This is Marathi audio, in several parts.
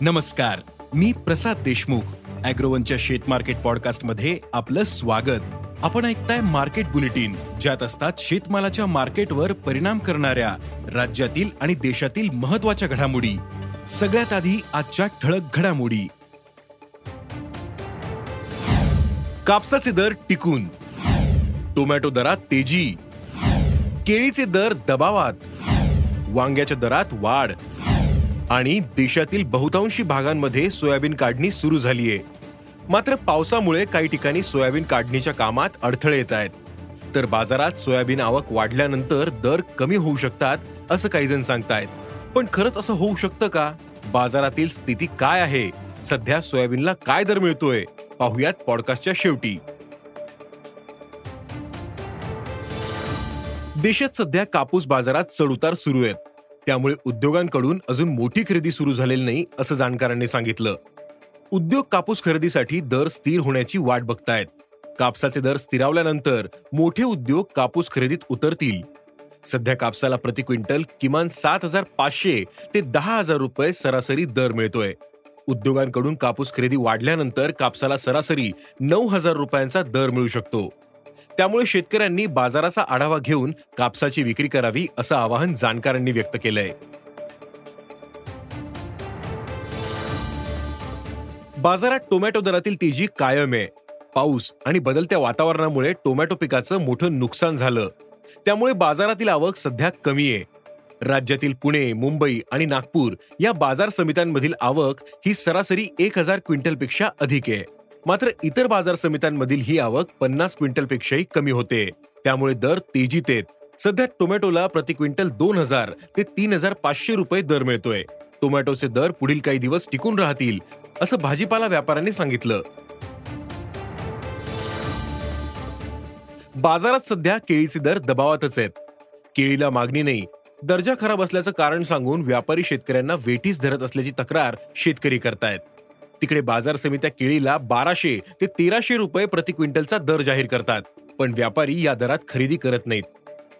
नमस्कार मी प्रसाद देशमुख. अॅग्रोवनच्या शेत मार्केट पॉडकास्टमध्ये आपलं स्वागत. आपण ऐकताय मार्केट बुलेटिन ज्यात असतात शेतमालाच्या मार्केटवर परिणाम करणाऱ्या राज्यातील आणि देशातील महत्त्वाच्या घडामोडी. सगळ्यात आधी आजच्या ठळक घडामोडी. कापसाचे दर टिकून. टोमॅटो दरात तेजी. केळीचे दर दबावात. वांग्याच्या दरात वाढ. आणि देशातील बहुतांशी भागांमध्ये सोयाबीन काढणी सुरू झालीय. मात्र पावसामुळे काही ठिकाणी सोयाबीन काढणीच्या कामात अडथळे येत आहेत. तर बाजारात सोयाबीन आवक वाढल्यानंतर दर कमी होऊ शकतात असं काही जण सांगतायत. पण खरंच असं होऊ शकतं का? बाजारातील स्थिती काय आहे? सध्या सोयाबीनला काय दर मिळतोय? पाहुयात पॉडकास्टच्या शेवटी. देशात सध्या कापूस बाजारात चढउतार सुरू आहेत. त्यामुळे उद्योगांकडून अजून मोठी खरेदी सुरू झालेली नाही असं जाणकारांनी सांगितलं. उद्योग कापूस खरेदीसाठी दर स्थिर होण्याची वाट बघतायत. कापसाचे दर स्थिरावल्यानंतर मोठे उद्योग कापूस खरेदीत उतरतील. सध्या कापसाला प्रति क्विंटल किमान सात हजार पाचशे ते दहा हजार रुपये सरासरी दर मिळतोय. उद्योगांकडून कापूस खरेदी वाढल्यानंतर कापसाला सरासरी नऊ हजार रुपयांचा दर मिळू शकतो. त्यामुळे शेतकऱ्यांनी बाजाराचा आढावा घेऊन कापसाची विक्री करावी असं आवाहन जाणकारांनी व्यक्त केलंय. बाजारात टोमॅटो दरातील तेजी कायम आहे. पाऊस आणि बदलत्या वातावरणामुळे टोमॅटो पिकाचं मोठं नुकसान झालं. त्यामुळे बाजारातील आवक सध्या कमी आहे. राज्यातील पुणे मुंबई आणि नागपूर या बाजार समित्यांमधील आवक ही सरासरी एक हजार क्विंटलपेक्षा अधिक आहे. मात्र इतर बाजार समित्यांमधील ही आवक पन्नास क्विंटलपेक्षाही कमी होते. त्यामुळे दर तेजीत आहेत सध्या टोमॅटोला प्रति क्विंटल दोन हजार ते तीन हजार पाचशे रुपये दर मिळतोय. टोमॅटोचे दर पुढील काही दिवस टिकून राहतील असं भाजीपाला व्यापाऱ्यांनी सांगितलं. बाजारात सध्या केळीचे दर दबावातच आहेत. केळीला मागणी नाही. दर्जा खराब असल्याचं कारण सांगून व्यापारी शेतकऱ्यांना वेठीस धरत असल्याची तक्रार शेतकरी करतायत. तिकडे बाजार समित्या केळीला बाराशे ते तेराशे रुपये प्रति क्विंटलचा दर जाहीर करतात. पण व्यापारी या दरात खरेदी करत नाहीत.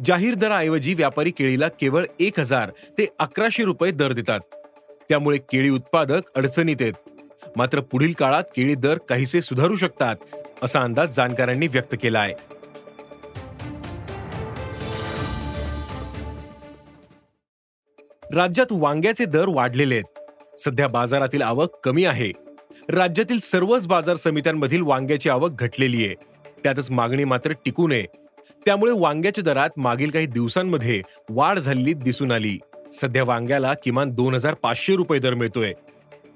जाहीर दराऐवजी व्यापारी केळीला केवळ एक हजार ते अकराशे रुपये दर देतात. त्यामुळे केळी उत्पादक अडचणीत आहेत. मात्र पुढील काळात केळी दर काहीसे सुधारू शकतात असा अंदाज जाणकारांनी व्यक्त केला आहे राज्यात वांग्याचे दर वाढलेले आहेत. सध्या बाजारातील आवक कमी आहे. राज्यातील सर्वच बाजार समित्यांमधील वांग्याची आवक घटलेली आहे. त्यातच मागणी मात्र टिकू नये. त्यामुळे वांग्याच्या दरात मागील काही दिवसांमध्ये वाढ झालेली दिसून आली. सध्या वांग्याला किमान दोन हजार पाचशे रुपये दर मिळतोय.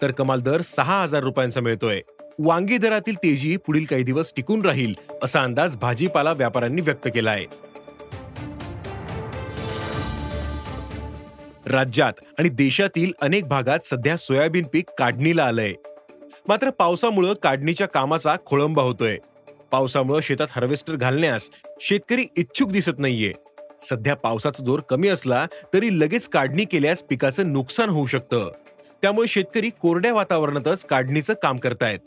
तर कमाल दर सहा हजार रुपयांचा मिळतोय. वांगी दरातील तेजी पुढील काही दिवस टिकून राहील असा अंदाज भाजीपाला व्यापाऱ्यांनी व्यक्त केला आहे राज्यात आणि देशातील अनेक भागात सध्या सोयाबीन पीक काढणीला आलंय. मात्र पावसामुळं काढणीच्या कामाचा खोळंबा होतोय. पावसामुळं शेतात हार्वेस्टर घालण्यास शेतकरी इच्छुक दिसत नाहीये. सध्या पावसाचा जोर कमी असला तरी लगेच काढणी केल्यास पिकाचं नुकसान होऊ शकतं. त्यामुळे शेतकरी कोरड्या वातावरणातच काढणीचं काम करतायत.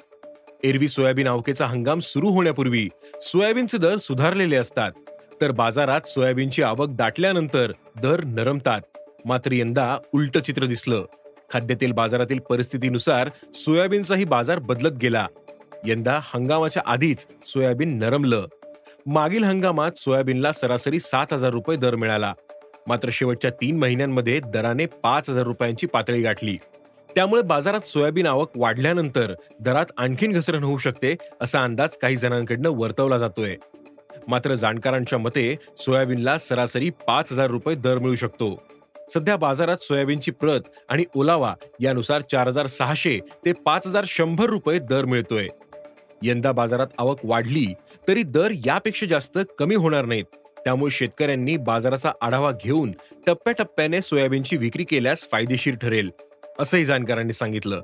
एरवी सोयाबीन आवकेचा हंगाम सुरू होण्यापूर्वी सोयाबीनचे दर सुधारलेले असतात. तर बाजारात सोयाबीनची आवक दाटल्यानंतर दर नरमतात. मात्र यंदा उलट चित्र दिसलं. खाद्यतेल बाजारातील परिस्थितीनुसार सोयाबीनचाही बाजार बदलत गेला. यंदा हंगामाच्या आधीच सोयाबीन नरमलं. मागील हंगामात सोयाबीनला सरासरी सात हजार रुपये दर मिळाला. मात्र शेवटच्या तीन महिन्यांमध्ये दराने पाच हजार रुपयांची पातळी गाठली. त्यामुळे बाजारात सोयाबीन आवक वाढल्यानंतर दरात आणखीन घसरण होऊ शकते असा अंदाज काही जणांकडनं वर्तवला जातोय. मात्र जाणकारांच्या मते सोयाबीनला सरासरी पाच हजार रुपये दर मिळू शकतो. सध्या बाजारात सोयाबीनची प्रत आणि ओलावा यानुसार चार हजार सहाशे ते पाच हजार शंभर रुपये दर मिळतोय. यंदा बाजारात आवक वाढली तरी दर यापेक्षा जास्त कमी होणार नाहीत. त्यामुळे शेतकऱ्यांनी बाजाराचा आढावा घेऊन टप्प्याटप्प्याने सोयाबीनची विक्री केल्यास फायदेशीर ठरेल असंही जाणकारांनी सांगितलं.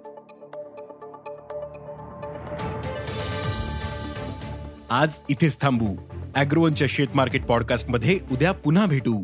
आज इथेच थांबू. अॅग्रोवनच्या शेत मार्केट पॉडकास्टमध्ये उद्या पुन्हा भेटू.